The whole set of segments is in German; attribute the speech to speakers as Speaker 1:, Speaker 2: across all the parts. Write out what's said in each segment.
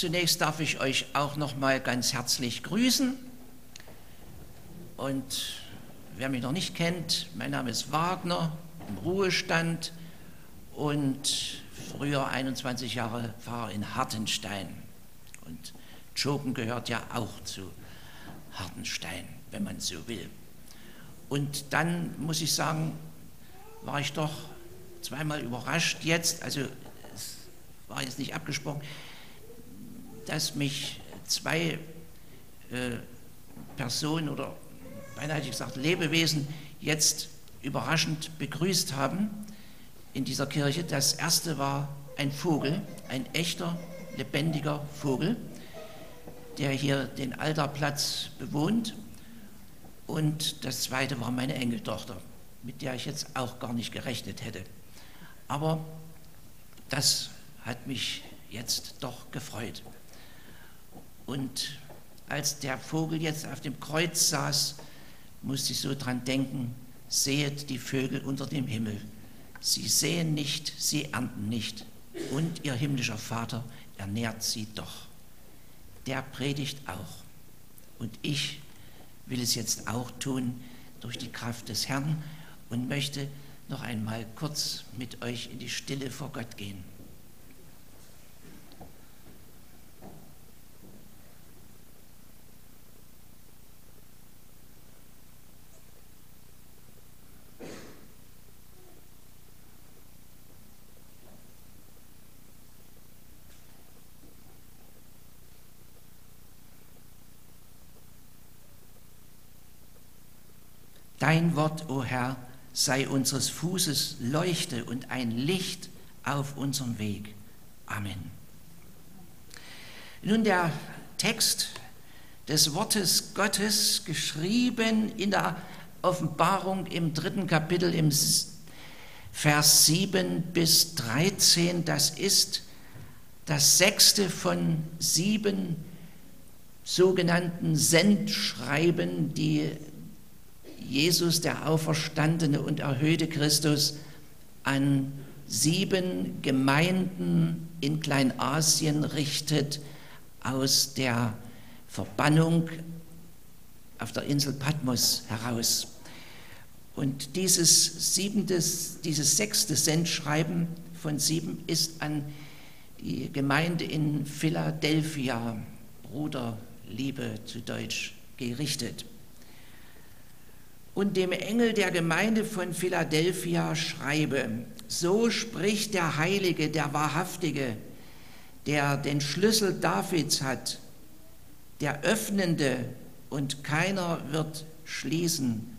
Speaker 1: zunächst darf ich euch auch noch mal ganz herzlich grüßen. Und wer mich noch nicht kennt, mein Name ist Wagner, im Ruhestand und früher 21 Jahre Pfarrer in Hartenstein. Und Schopen gehört ja auch zu Hartenstein, wenn man so will. Und dann muss ich sagen, war ich doch zweimal überrascht jetzt, also es war jetzt nicht abgesprochen, dass mich zwei äh, Personen oder beinahe hätte ich gesagt Lebewesen jetzt überraschend begrüßt haben in dieser Kirche. Das erste war ein Vogel, ein echter, lebendiger Vogel, der hier den Alterplatz bewohnt. Und das zweite war meine Enkeltochter, mit der ich jetzt auch gar nicht gerechnet hätte. Aber das hat mich jetzt doch gefreut. Und als der Vogel jetzt auf dem Kreuz saß, musste ich so dran denken, sehet die Vögel unter dem Himmel. Sie sehen nicht, sie ernten nicht. Und ihr himmlischer Vater ernährt sie doch. Der predigt auch. Und ich will es jetzt auch tun durch die Kraft des Herrn und möchte noch einmal kurz mit euch in die Stille vor Gott gehen. Dein Wort, o oh Herr, sei unseres Fußes Leuchte und ein Licht auf unserem Weg. Amen. Nun der Text des Wortes Gottes, geschrieben in der Offenbarung im dritten Kapitel im Vers 7 bis 13, das ist das sechste von sieben sogenannten Sendschreiben, die Jesus, der auferstandene und erhöhte Christus, an sieben Gemeinden in Kleinasien richtet aus der Verbannung auf der Insel Patmos heraus. Und dieses, siebentes, dieses sechste Sendschreiben von sieben ist an die Gemeinde in Philadelphia, Bruderliebe zu Deutsch, gerichtet und dem Engel der Gemeinde von Philadelphia schreibe, so spricht der Heilige, der Wahrhaftige, der den Schlüssel Davids hat, der Öffnende und keiner wird schließen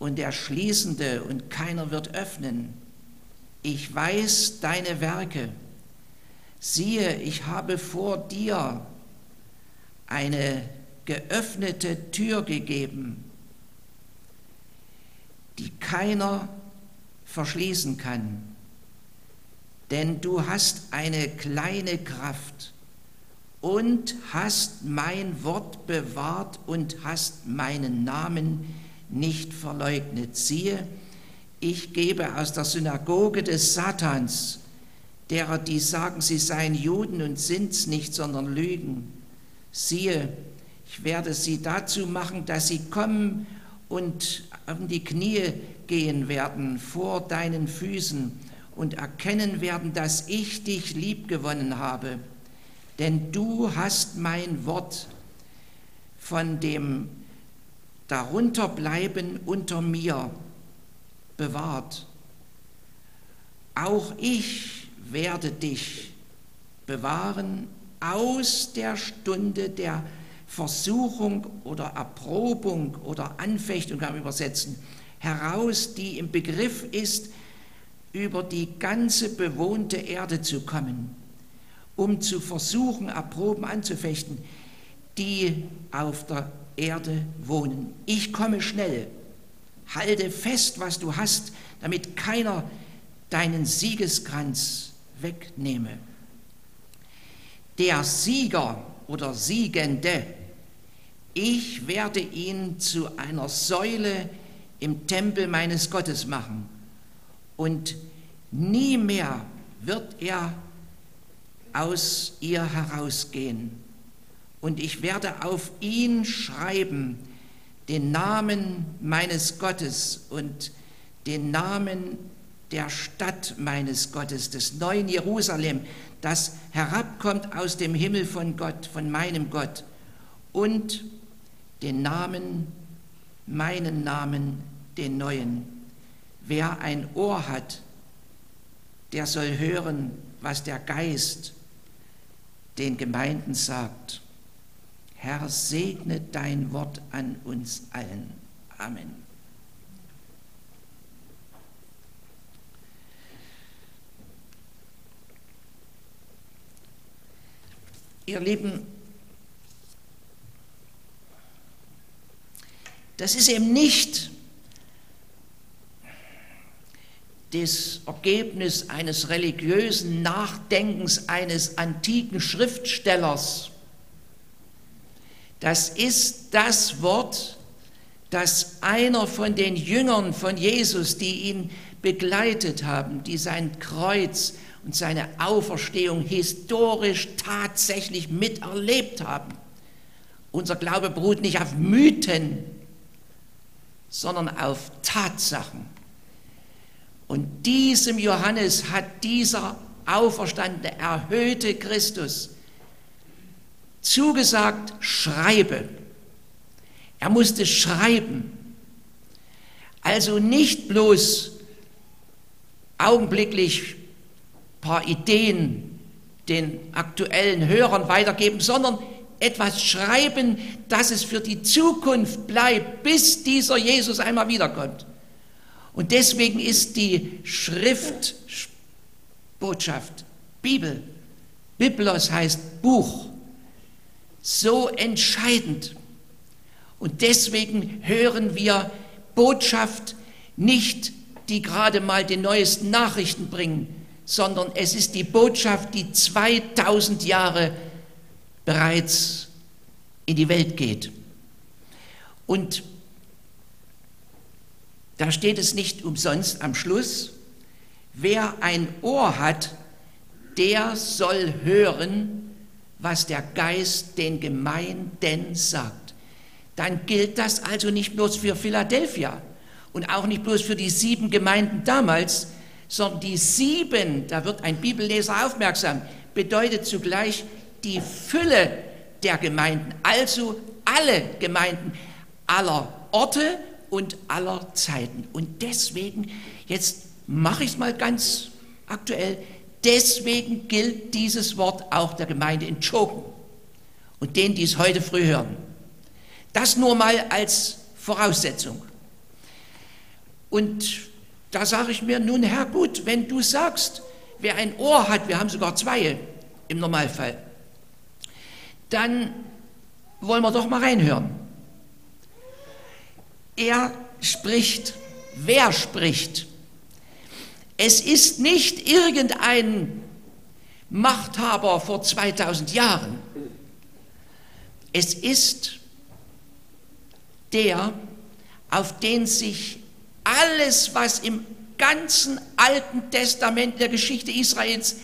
Speaker 1: und der Schließende und keiner wird öffnen. Ich weiß deine Werke. Siehe, ich habe vor dir eine geöffnete Tür gegeben die keiner verschließen kann. Denn du hast eine kleine Kraft und hast mein Wort bewahrt und hast meinen Namen nicht verleugnet. Siehe, ich gebe aus der Synagoge des Satans, derer, die sagen, sie seien Juden und sind's nicht, sondern lügen. Siehe, ich werde sie dazu machen, dass sie kommen und auf die Knie gehen werden vor deinen Füßen und erkennen werden, dass ich dich liebgewonnen habe. Denn du hast mein Wort von dem Darunterbleiben unter mir bewahrt. Auch ich werde dich bewahren aus der Stunde der Versuchung oder Erprobung oder Anfechtung kann man übersetzen, heraus, die im Begriff ist, über die ganze bewohnte Erde zu kommen, um zu versuchen, erproben, anzufechten, die auf der Erde wohnen. Ich komme schnell, halte fest, was du hast, damit keiner deinen Siegeskranz wegnehme. Der Sieger oder Siegende ich werde ihn zu einer Säule im Tempel meines Gottes machen und nie mehr wird er aus ihr herausgehen. Und ich werde auf ihn schreiben, den Namen meines Gottes und den Namen der Stadt meines Gottes, des neuen Jerusalem, das herabkommt aus dem Himmel von Gott, von meinem Gott, und den Namen, meinen Namen, den neuen. Wer ein Ohr hat, der soll hören, was der Geist den Gemeinden sagt. Herr, segne dein Wort an uns allen. Amen. Ihr Lieben, das ist eben nicht das Ergebnis eines religiösen Nachdenkens eines antiken Schriftstellers. Das ist das Wort, das einer von den Jüngern von Jesus, die ihn begleitet haben, die sein Kreuz und seine Auferstehung historisch tatsächlich miterlebt haben. Unser Glaube beruht nicht auf Mythen, sondern auf Tatsachen. Und diesem Johannes hat dieser auferstandene, erhöhte Christus zugesagt, schreibe. Er musste schreiben. Also nicht bloß augenblicklich paar Ideen den aktuellen Hörern weitergeben, sondern etwas schreiben, dass es für die Zukunft bleibt, bis dieser Jesus einmal wiederkommt. Und deswegen ist die Schriftbotschaft, Bibel, Biblos heißt Buch, so entscheidend. Und deswegen hören wir Botschaft nicht, die gerade mal die neuesten Nachrichten bringen, sondern es ist die Botschaft, die 2000 Jahre bereits in die Welt geht. Und da steht es nicht umsonst am Schluss, wer ein Ohr hat, der soll hören, was der Geist den Gemeinden sagt. Dann gilt das also nicht bloß für Philadelphia und auch nicht bloß für die sieben Gemeinden damals, sondern die sieben, da wird ein Bibelleser aufmerksam, bedeutet zugleich die Fülle der Gemeinden, also alle Gemeinden aller Orte und aller Zeiten. Und deswegen, jetzt mache ich es mal ganz aktuell, deswegen gilt dieses Wort auch der Gemeinde in Choken und denen, die es heute früh hören. Das nur mal als Voraussetzung. Und da sage ich mir, nun Herr, gut, wenn du sagst, wer ein Ohr hat, wir haben sogar zwei im Normalfall, dann wollen wir doch mal reinhören. Er spricht, wer spricht? Es ist nicht irgendein Machthaber vor 2000 Jahren. Es ist der, auf den sich alles, was im ganzen Alten Testament der Geschichte Israels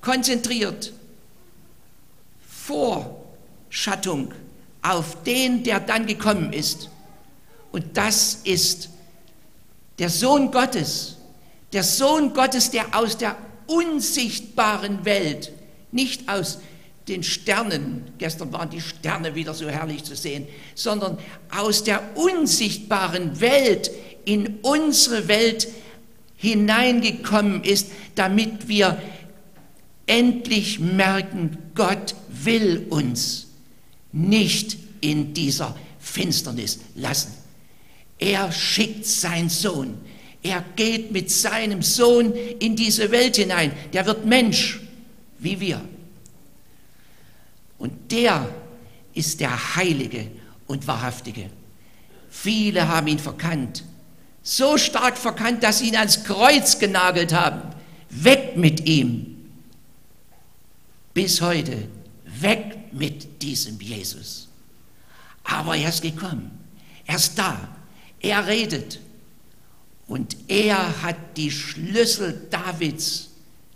Speaker 1: konzentriert. Vorschattung auf den, der dann gekommen ist. Und das ist der Sohn Gottes, der Sohn Gottes, der aus der unsichtbaren Welt, nicht aus den Sternen, gestern waren die Sterne wieder so herrlich zu sehen, sondern aus der unsichtbaren Welt in unsere Welt hineingekommen ist, damit wir endlich merken, Gott will uns nicht in dieser Finsternis lassen. Er schickt seinen Sohn. Er geht mit seinem Sohn in diese Welt hinein. Der wird Mensch, wie wir. Und der ist der Heilige und Wahrhaftige. Viele haben ihn verkannt. So stark verkannt, dass sie ihn ans Kreuz genagelt haben. Weg mit ihm. Bis heute. Weg mit diesem Jesus. Aber er ist gekommen. Er ist da. Er redet. Und er hat die Schlüssel Davids,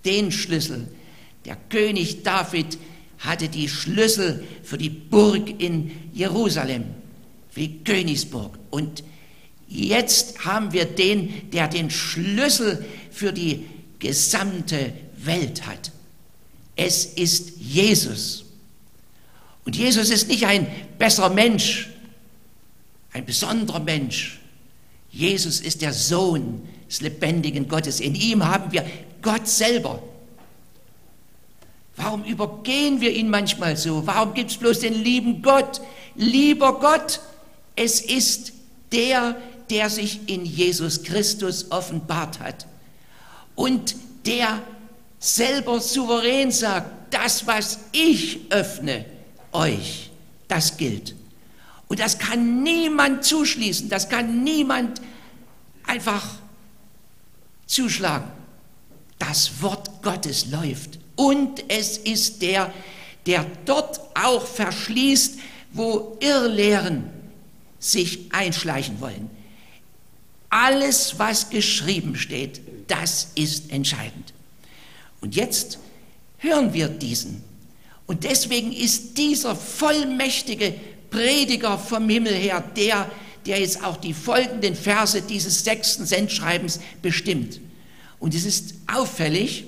Speaker 1: den Schlüssel, Der König David hatte die Schlüssel für die Burg in Jerusalem, für die Königsburg. Und jetzt haben wir den, der den Schlüssel für die gesamte Welt hat. Es ist Jesus. Und Jesus ist nicht ein besserer Mensch, ein besonderer Mensch. Jesus ist der Sohn des lebendigen Gottes. In ihm haben wir Gott selber. Warum übergehen wir ihn manchmal so? Warum gibt es bloß den lieben Gott? Lieber Gott, es ist der, der sich in Jesus Christus offenbart hat und der selber souverän sagt, das, was ich öffne euch, das gilt. Und das kann niemand zuschließen, das kann niemand einfach zuschlagen. Das Wort Gottes läuft und es ist der, der dort auch verschließt, wo Irrlehren sich einschleichen wollen. Alles, was geschrieben steht, das ist entscheidend. Und jetzt hören wir diesen. Und deswegen ist dieser vollmächtige Prediger vom Himmel her der, der jetzt auch die folgenden Verse dieses sechsten Sendschreibens bestimmt. Und es ist auffällig,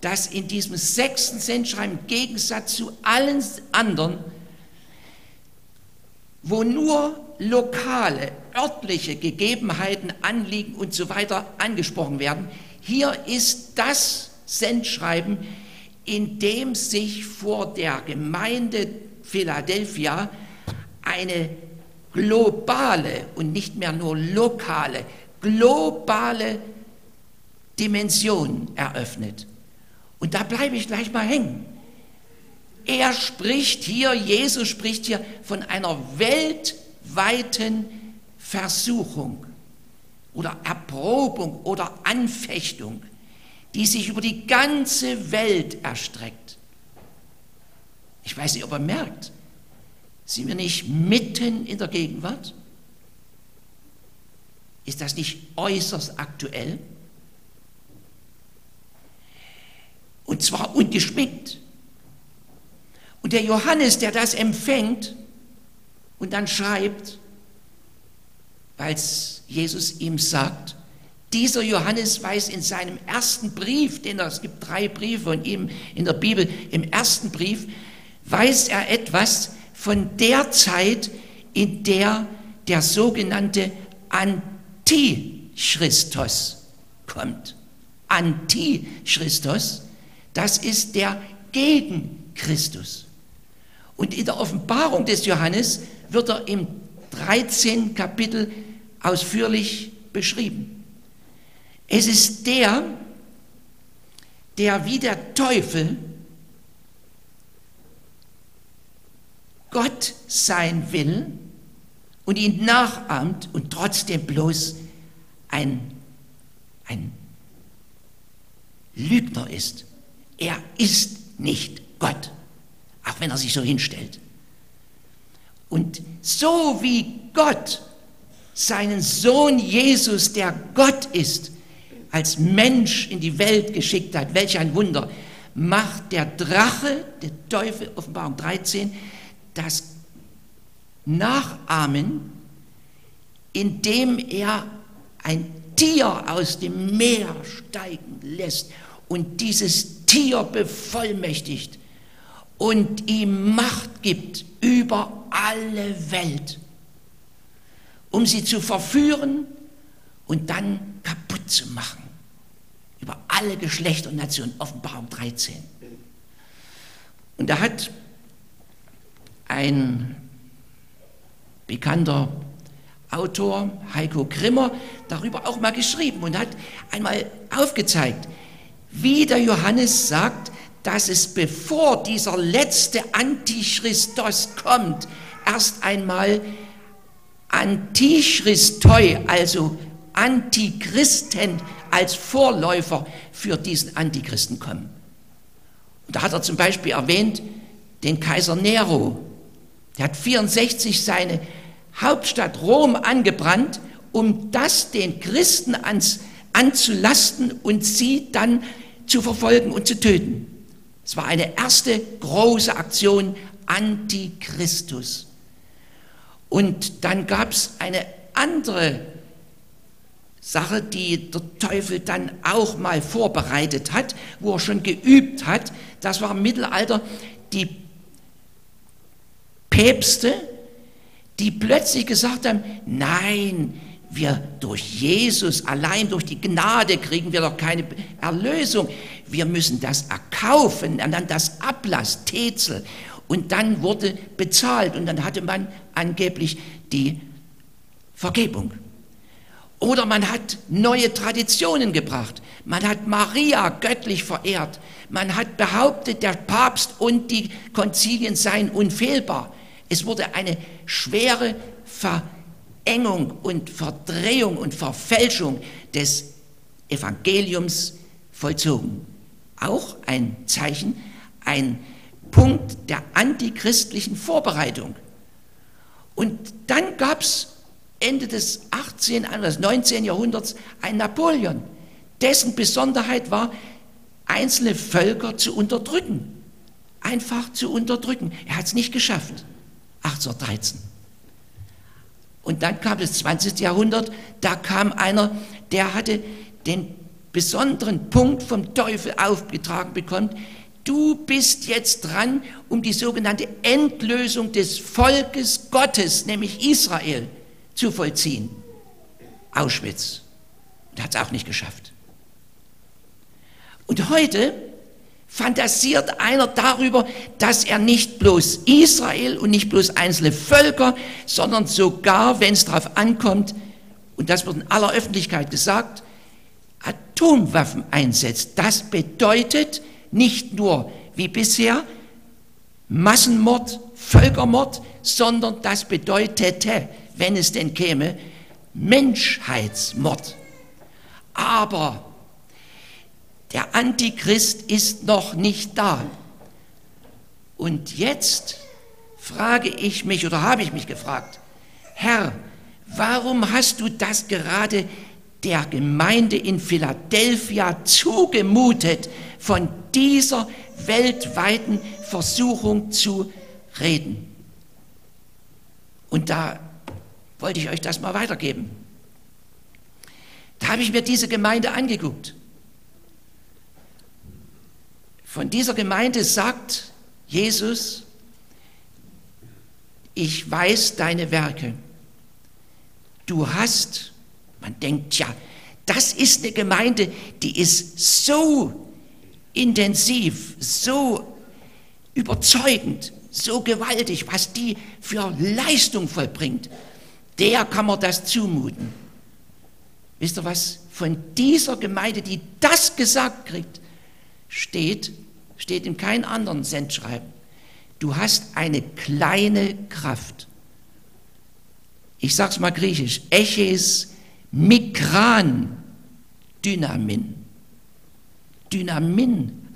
Speaker 1: dass in diesem sechsten Sendschreiben im Gegensatz zu allen anderen, wo nur lokale, örtliche Gegebenheiten, Anliegen und so weiter angesprochen werden, hier ist das Sendschreiben, in dem sich vor der Gemeinde Philadelphia eine globale und nicht mehr nur lokale, globale Dimension eröffnet. Und da bleibe ich gleich mal hängen. Er spricht hier, Jesus spricht hier von einer weltweiten Versuchung oder Erprobung oder Anfechtung die sich über die ganze Welt erstreckt. Ich weiß nicht, ob er merkt, sind wir nicht mitten in der Gegenwart? Ist das nicht äußerst aktuell? Und zwar ungeschminkt. Und der Johannes, der das empfängt und dann schreibt, weil Jesus ihm sagt, dieser Johannes weiß in seinem ersten Brief, den es gibt drei Briefe von ihm in der Bibel, im ersten Brief, weiß er etwas von der Zeit, in der der sogenannte Antichristos kommt. Antichristos, das ist der gegen Christus. Und in der Offenbarung des Johannes wird er im 13. Kapitel ausführlich beschrieben. Es ist der, der wie der Teufel Gott sein will und ihn nachahmt und trotzdem bloß ein, ein Lügner ist. Er ist nicht Gott, auch wenn er sich so hinstellt. Und so wie Gott seinen Sohn Jesus, der Gott ist, als Mensch in die Welt geschickt hat, welch ein Wunder, macht der Drache, der Teufel, Offenbarung 13, das Nachahmen, indem er ein Tier aus dem Meer steigen lässt und dieses Tier bevollmächtigt und ihm Macht gibt über alle Welt, um sie zu verführen und dann kaputt zu machen. Über alle Geschlechter und Nationen, Offenbarung 13. Und da hat ein bekannter Autor, Heiko Grimmer, darüber auch mal geschrieben und hat einmal aufgezeigt, wie der Johannes sagt, dass es bevor dieser letzte Antichristos kommt, erst einmal Antichristoi, also Antichristen als Vorläufer für diesen Antichristen kommen. Und da hat er zum Beispiel erwähnt den Kaiser Nero. Der hat 64 seine Hauptstadt Rom angebrannt, um das den Christen ans, anzulasten und sie dann zu verfolgen und zu töten. Es war eine erste große Aktion Antichristus. Und dann gab es eine andere Sache, die der Teufel dann auch mal vorbereitet hat, wo er schon geübt hat. Das war im Mittelalter die Päpste, die plötzlich gesagt haben, nein, wir durch Jesus, allein durch die Gnade kriegen wir doch keine Erlösung. Wir müssen das erkaufen, und dann das Ablass, Tezel. Und dann wurde bezahlt und dann hatte man angeblich die Vergebung. Oder man hat neue Traditionen gebracht. Man hat Maria göttlich verehrt. Man hat behauptet, der Papst und die Konzilien seien unfehlbar. Es wurde eine schwere Verengung und Verdrehung und Verfälschung des Evangeliums vollzogen. Auch ein Zeichen, ein Punkt der antichristlichen Vorbereitung. Und dann gab es Ende des 18., des 19. Jahrhunderts ein Napoleon, dessen Besonderheit war, einzelne Völker zu unterdrücken. Einfach zu unterdrücken. Er hat es nicht geschafft. 1813. Und dann kam das 20. Jahrhundert, da kam einer, der hatte den besonderen Punkt vom Teufel aufgetragen bekommen, du bist jetzt dran, um die sogenannte Endlösung des Volkes Gottes, nämlich Israel, zu vollziehen. Auschwitz. Und hat es auch nicht geschafft. Und heute fantasiert einer darüber, dass er nicht bloß Israel und nicht bloß einzelne Völker, sondern sogar, wenn es darauf ankommt, und das wird in aller Öffentlichkeit gesagt, Atomwaffen einsetzt. Das bedeutet nicht nur wie bisher Massenmord, Völkermord, sondern das bedeutete, wenn es denn käme, Menschheitsmord. Aber der Antichrist ist noch nicht da. Und jetzt frage ich mich oder habe ich mich gefragt, Herr, warum hast du das gerade der Gemeinde in Philadelphia zugemutet, von dieser weltweiten Versuchung zu reden? Und da wollte ich euch das mal weitergeben. Da habe ich mir diese Gemeinde angeguckt. Von dieser Gemeinde sagt Jesus, ich weiß deine Werke. Du hast, man denkt, ja, das ist eine Gemeinde, die ist so intensiv, so überzeugend, so gewaltig, was die für Leistung vollbringt. Der kann man das zumuten. Wisst ihr was? Von dieser Gemeinde, die das gesagt kriegt, steht, steht in keinem anderen Sendschreiben. Du hast eine kleine Kraft. Ich sage es mal griechisch. Eches Mikran Dynamin. Dynamin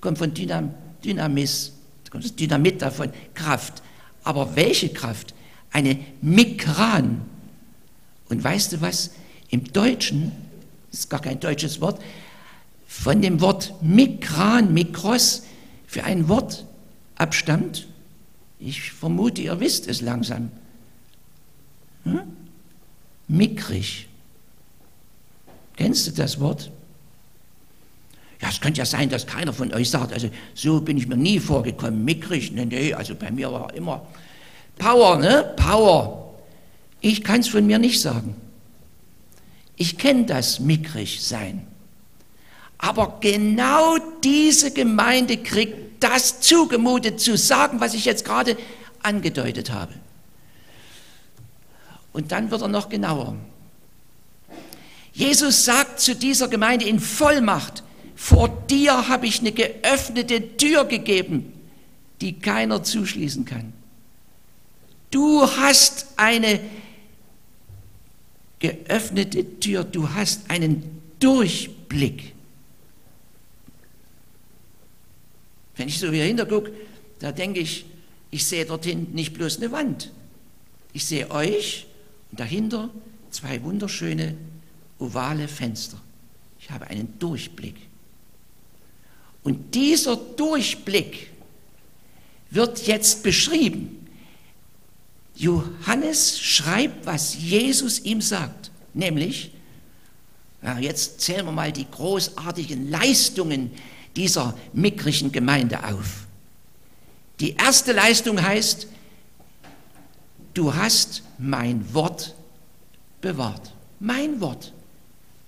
Speaker 1: kommt von Dynam, Dynamis, Dynamit davon, Kraft. Aber welche Kraft? Eine Mikran. Und weißt du was? Im Deutschen, das ist gar kein deutsches Wort, von dem Wort Mikran, Mikros, für ein Wort abstammt? Ich vermute, ihr wisst es langsam. Hm? Mickrig. Kennst du das Wort? Ja, es könnte ja sein, dass keiner von euch sagt, also so bin ich mir nie vorgekommen, mickrig, nee, nee, also bei mir war immer Power, ne? Power. Ich kann es von mir nicht sagen. Ich kenne das mickrig sein. Aber genau diese Gemeinde kriegt das zugemutet zu sagen, was ich jetzt gerade angedeutet habe. Und dann wird er noch genauer. Jesus sagt zu dieser Gemeinde in Vollmacht, vor dir habe ich eine geöffnete Tür gegeben, die keiner zuschließen kann. Du hast eine geöffnete Tür, du hast einen Durchblick. Wenn ich so wieder hintergucke, da denke ich, ich sehe dorthin nicht bloß eine Wand. Ich sehe euch und dahinter zwei wunderschöne ovale Fenster. Ich habe einen Durchblick. Und dieser Durchblick wird jetzt beschrieben. Johannes schreibt, was Jesus ihm sagt, nämlich, ja, jetzt zählen wir mal die großartigen Leistungen dieser mickrigen Gemeinde auf. Die erste Leistung heißt, du hast mein Wort bewahrt. Mein Wort,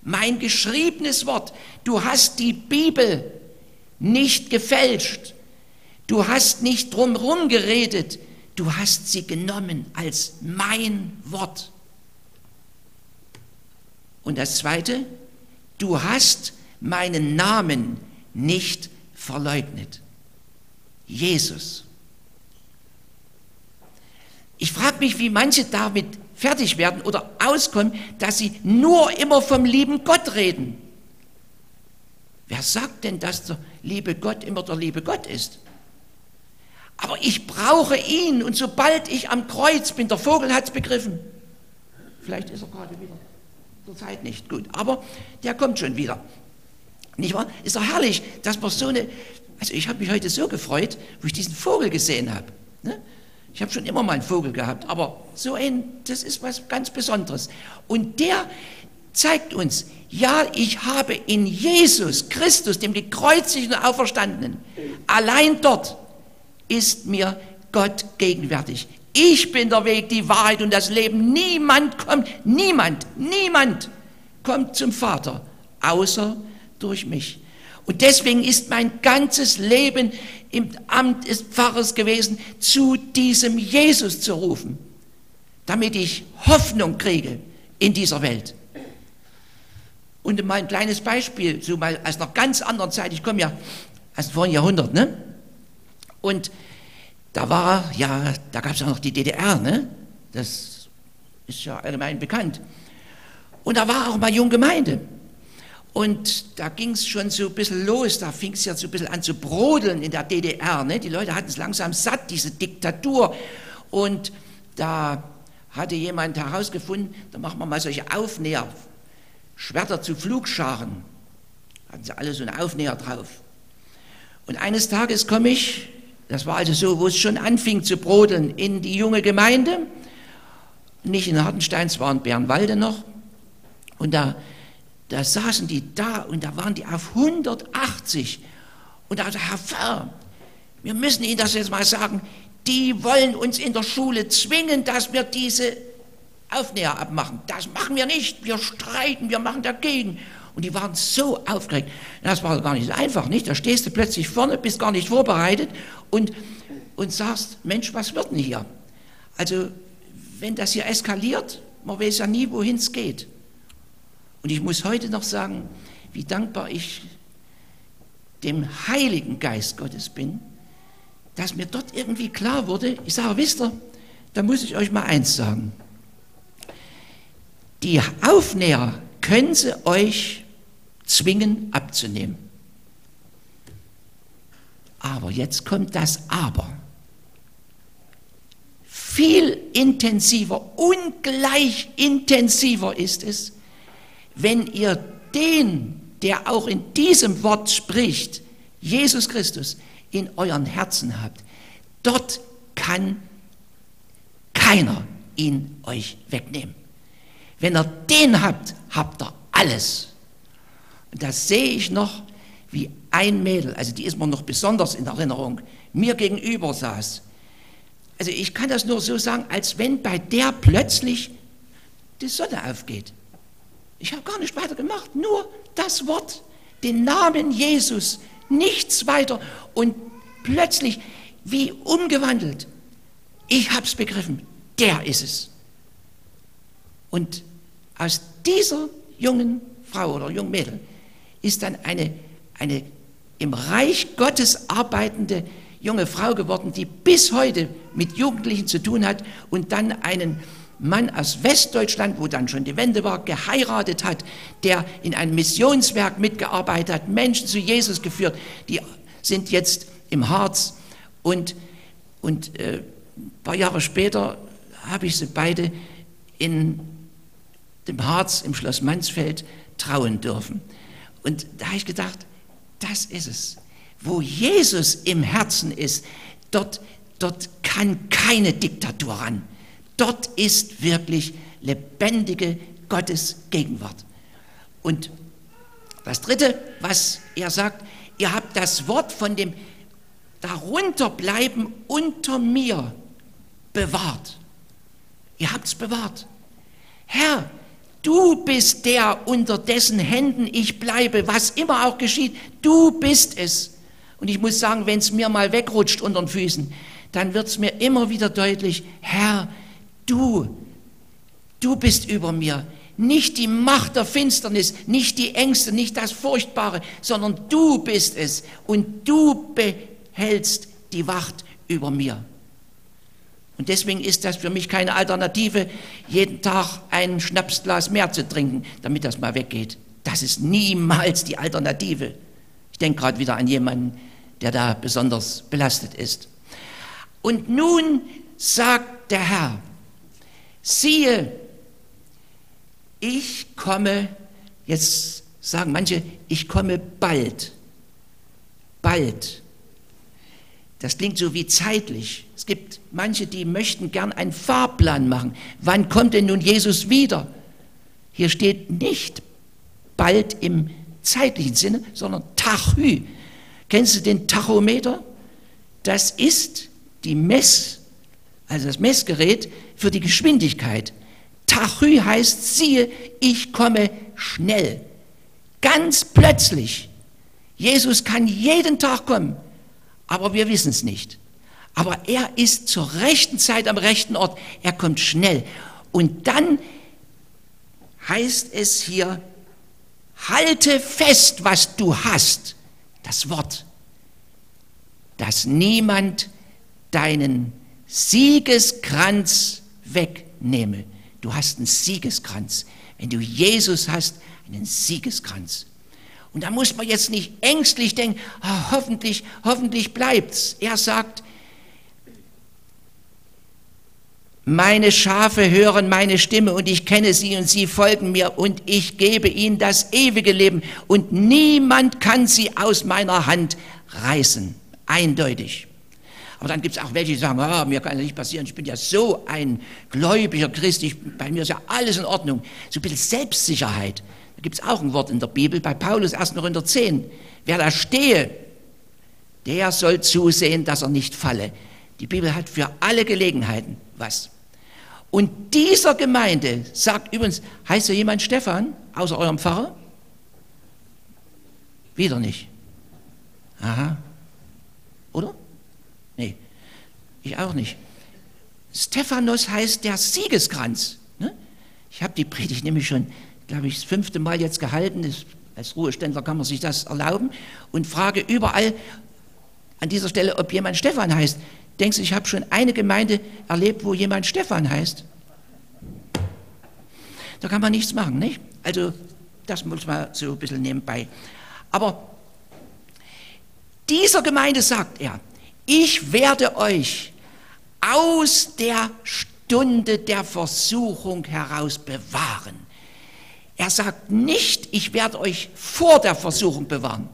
Speaker 1: mein geschriebenes Wort. Du hast die Bibel nicht gefälscht. Du hast nicht drumherum geredet. Du hast sie genommen als mein Wort. Und das Zweite, du hast meinen Namen nicht verleugnet. Jesus. Ich frage mich, wie manche damit fertig werden oder auskommen, dass sie nur immer vom lieben Gott reden. Wer sagt denn, dass der liebe Gott immer der liebe Gott ist? Aber ich brauche ihn und sobald ich am Kreuz bin, der Vogel hat es begriffen. Vielleicht ist er gerade wieder. Zur Zeit nicht gut, aber der kommt schon wieder. Nicht wahr? Ist doch herrlich, dass man so eine. Also, ich habe mich heute so gefreut, wo ich diesen Vogel gesehen habe. Ne? Ich habe schon immer mal einen Vogel gehabt, aber so ein, das ist was ganz Besonderes. Und der zeigt uns, ja, ich habe in Jesus Christus, dem gekreuzigten auferstandenen, allein dort ist mir Gott gegenwärtig. Ich bin der Weg, die Wahrheit und das Leben. Niemand kommt, niemand, niemand kommt zum Vater, außer durch mich. Und deswegen ist mein ganzes Leben im Amt des Pfarrers gewesen, zu diesem Jesus zu rufen, damit ich Hoffnung kriege in dieser Welt. Und mal ein kleines Beispiel, so mal aus einer ganz anderen Zeit, ich komme ja aus dem vorigen Jahrhundert, ne? Und da war, ja, da gab es ja noch die DDR, ne? Das ist ja allgemein bekannt. Und da war auch mal Junggemeinde. Und da ging es schon so ein bisschen los, da fing es ja so ein bisschen an zu brodeln in der DDR. Ne? Die Leute hatten es langsam satt, diese Diktatur. Und da hatte jemand herausgefunden, da machen wir mal solche Aufnäher, Schwerter zu Flugscharen. Hatten sie alle so einen Aufnäher drauf. Und eines Tages komme ich, das war also so, wo es schon anfing zu brodeln, in die junge Gemeinde, nicht in Hartenstein, es war in Bernwalde noch. Und da da saßen die da und da waren die auf 180. Und da hat Herr Pfarrer, wir müssen Ihnen das jetzt mal sagen, die wollen uns in der Schule zwingen, dass wir diese Aufnäher abmachen. Das machen wir nicht. Wir streiten, wir machen dagegen. Und die waren so aufgeregt. Das war gar nicht so einfach, nicht? Da stehst du plötzlich vorne, bist gar nicht vorbereitet und, und sagst, Mensch, was wird denn hier? Also, wenn das hier eskaliert, man weiß ja nie, wohin es geht. Und ich muss heute noch sagen, wie dankbar ich dem Heiligen Geist Gottes bin, dass mir dort irgendwie klar wurde, ich sage, wisst ihr, da muss ich euch mal eins sagen. Die Aufnäher können sie euch zwingen abzunehmen. Aber jetzt kommt das Aber. Viel intensiver, ungleich intensiver ist es, wenn ihr den, der auch in diesem Wort spricht, Jesus Christus, in euren Herzen habt, dort kann keiner ihn euch wegnehmen. Wenn ihr den habt, habt ihr alles. Das sehe ich noch, wie ein Mädel, also die ist mir noch besonders in Erinnerung, mir gegenüber saß. Also ich kann das nur so sagen, als wenn bei der plötzlich die Sonne aufgeht. Ich habe gar nicht weiter gemacht, nur das Wort, den Namen Jesus, nichts weiter. Und plötzlich, wie umgewandelt, ich habe es begriffen, der ist es. Und aus dieser jungen Frau oder jungen Mädel ist dann eine, eine im Reich Gottes arbeitende junge Frau geworden, die bis heute mit Jugendlichen zu tun hat und dann einen Mann aus Westdeutschland, wo dann schon die Wende war, geheiratet hat, der in einem Missionswerk mitgearbeitet hat, Menschen zu Jesus geführt, die sind jetzt im Harz und, und äh, ein paar Jahre später habe ich sie beide in dem Harz im Schloss Mansfeld trauen dürfen. Und da habe ich gedacht, das ist es. Wo Jesus im Herzen ist, dort, dort kann keine Diktatur ran. Dort ist wirklich lebendige Gottes Gegenwart. Und das Dritte, was er sagt, ihr habt das Wort von dem Darunterbleiben unter mir bewahrt. Ihr habt es bewahrt. Herr, du bist der, unter dessen Händen ich bleibe, was immer auch geschieht. Du bist es. Und ich muss sagen, wenn es mir mal wegrutscht unter den Füßen, dann wird es mir immer wieder deutlich, Herr, du, du bist über mir. Nicht die Macht der Finsternis, nicht die Ängste, nicht das Furchtbare, sondern du bist es und du behältst die Wacht über mir. Und deswegen ist das für mich keine Alternative, jeden Tag ein Schnapsglas mehr zu trinken, damit das mal weggeht. Das ist niemals die Alternative. Ich denke gerade wieder an jemanden, der da besonders belastet ist. Und nun sagt der Herr, siehe, ich komme, jetzt sagen manche, ich komme bald. Bald. Das klingt so wie zeitlich. Es gibt manche, die möchten gern einen Fahrplan machen. Wann kommt denn nun Jesus wieder? Hier steht nicht bald im zeitlichen Sinne, sondern Tachü. Kennst du den Tachometer? Das ist die Mess, also das Messgerät für die Geschwindigkeit. Tachü heißt, siehe, ich komme schnell. Ganz plötzlich. Jesus kann jeden Tag kommen, aber wir wissen es nicht. Aber er ist zur rechten Zeit am rechten Ort. Er kommt schnell. Und dann heißt es hier, halte fest, was du hast. Das Wort, dass niemand deinen Siegeskranz wegnehme. Du hast einen Siegeskranz. Wenn du Jesus hast, einen Siegeskranz. Und da muss man jetzt nicht ängstlich denken, oh, hoffentlich, hoffentlich bleibt's. Er sagt, meine Schafe hören meine Stimme und ich kenne sie und sie folgen mir und ich gebe ihnen das ewige Leben und niemand kann sie aus meiner Hand reißen. Eindeutig. Aber dann gibt es auch welche, die sagen, oh, mir kann das nicht passieren, ich bin ja so ein gläubiger Christ, ich, bei mir ist ja alles in Ordnung. So ein bisschen Selbstsicherheit. Da gibt es auch ein Wort in der Bibel, bei Paulus 1. Korinther 10. Wer da stehe, der soll zusehen, dass er nicht falle. Die Bibel hat für alle Gelegenheiten was. Und dieser Gemeinde sagt übrigens, heißt ja jemand Stefan, außer eurem Pfarrer? Wieder nicht. Aha. Oder? Nee, ich auch nicht. Stephanos heißt der Siegeskranz. Ne? Ich habe die Predigt nämlich schon, glaube ich, das fünfte Mal jetzt gehalten. als Ruheständler kann man sich das erlauben und frage überall an dieser Stelle, ob jemand Stefan heißt. Denkst du, ich habe schon eine Gemeinde erlebt, wo jemand Stefan heißt? Da kann man nichts machen, nicht? Also, das muss man so ein bisschen nebenbei. Aber dieser Gemeinde sagt er, ich werde euch aus der Stunde der Versuchung heraus bewahren. Er sagt nicht, ich werde euch vor der Versuchung bewahren.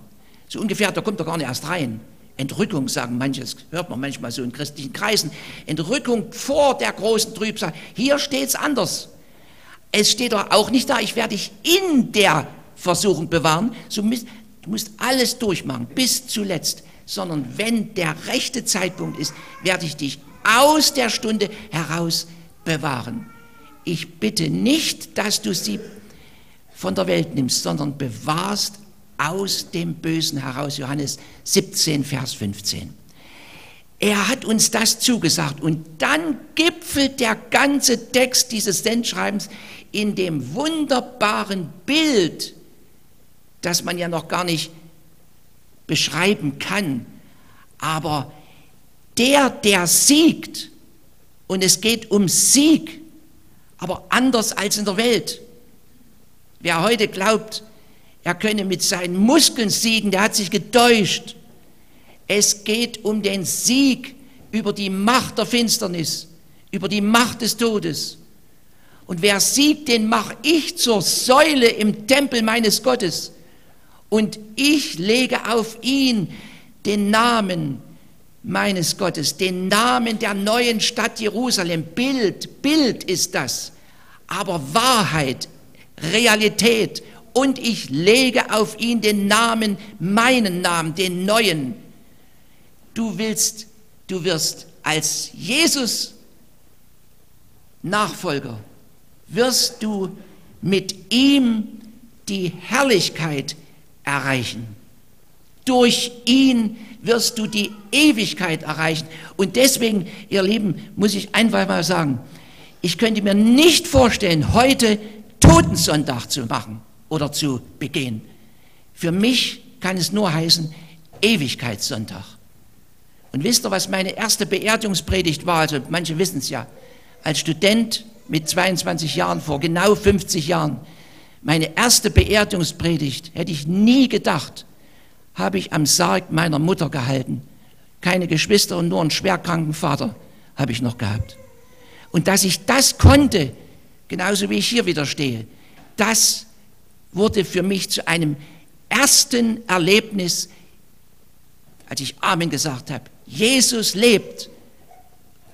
Speaker 1: So ungefähr, da kommt er gar nicht erst rein. Entrückung, sagen manche, das hört man manchmal so in christlichen Kreisen. Entrückung vor der großen Trübsal. Hier steht es anders. Es steht doch auch nicht da, ich werde dich in der Versuchung bewahren. du musst alles durchmachen, bis zuletzt sondern wenn der rechte Zeitpunkt ist, werde ich dich aus der Stunde heraus bewahren. Ich bitte nicht, dass du sie von der Welt nimmst, sondern bewahrst aus dem Bösen heraus. Johannes 17, Vers 15. Er hat uns das zugesagt und dann gipfelt der ganze Text dieses Sendschreibens in dem wunderbaren Bild, das man ja noch gar nicht beschreiben kann. Aber der, der siegt, und es geht um Sieg, aber anders als in der Welt. Wer heute glaubt, er könne mit seinen Muskeln siegen, der hat sich getäuscht. Es geht um den Sieg über die Macht der Finsternis, über die Macht des Todes. Und wer siegt, den mache ich zur Säule im Tempel meines Gottes und ich lege auf ihn den Namen meines Gottes, den Namen der neuen Stadt Jerusalem. Bild, Bild ist das, aber Wahrheit, Realität. Und ich lege auf ihn den Namen, meinen Namen, den neuen. Du willst, du wirst als Jesus Nachfolger, wirst du mit ihm die Herrlichkeit erreichen. Durch ihn wirst du die Ewigkeit erreichen. Und deswegen, ihr Lieben, muss ich einfach mal sagen, ich könnte mir nicht vorstellen, heute Totensonntag zu machen oder zu begehen. Für mich kann es nur heißen Ewigkeitssonntag. Und wisst ihr, was meine erste Beerdigungspredigt war? Also manche wissen es ja. Als Student mit 22 Jahren, vor genau 50 Jahren, meine erste Beerdigungspredigt hätte ich nie gedacht, habe ich am Sarg meiner Mutter gehalten. Keine Geschwister und nur einen schwerkranken Vater habe ich noch gehabt. Und dass ich das konnte, genauso wie ich hier wieder stehe, das wurde für mich zu einem ersten Erlebnis, als ich Amen gesagt habe. Jesus lebt.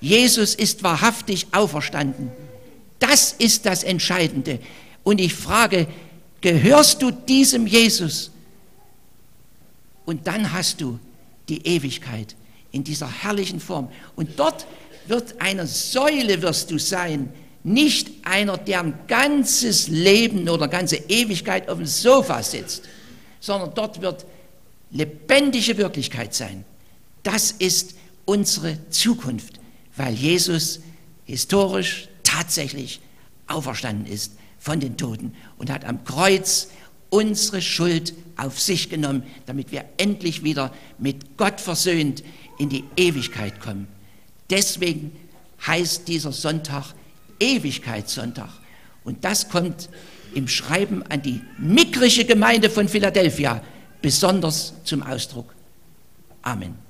Speaker 1: Jesus ist wahrhaftig auferstanden. Das ist das Entscheidende. Und ich frage, gehörst du diesem Jesus? Und dann hast du die Ewigkeit in dieser herrlichen Form. Und dort wird eine Säule wirst du sein, nicht einer, der ein ganzes Leben oder ganze Ewigkeit auf dem Sofa sitzt, sondern dort wird lebendige Wirklichkeit sein. Das ist unsere Zukunft, weil Jesus historisch tatsächlich auferstanden ist von den Toten und hat am Kreuz unsere Schuld auf sich genommen, damit wir endlich wieder mit Gott versöhnt in die Ewigkeit kommen. Deswegen heißt dieser Sonntag Ewigkeitssonntag. Und das kommt im Schreiben an die mickrige Gemeinde von Philadelphia besonders zum Ausdruck. Amen.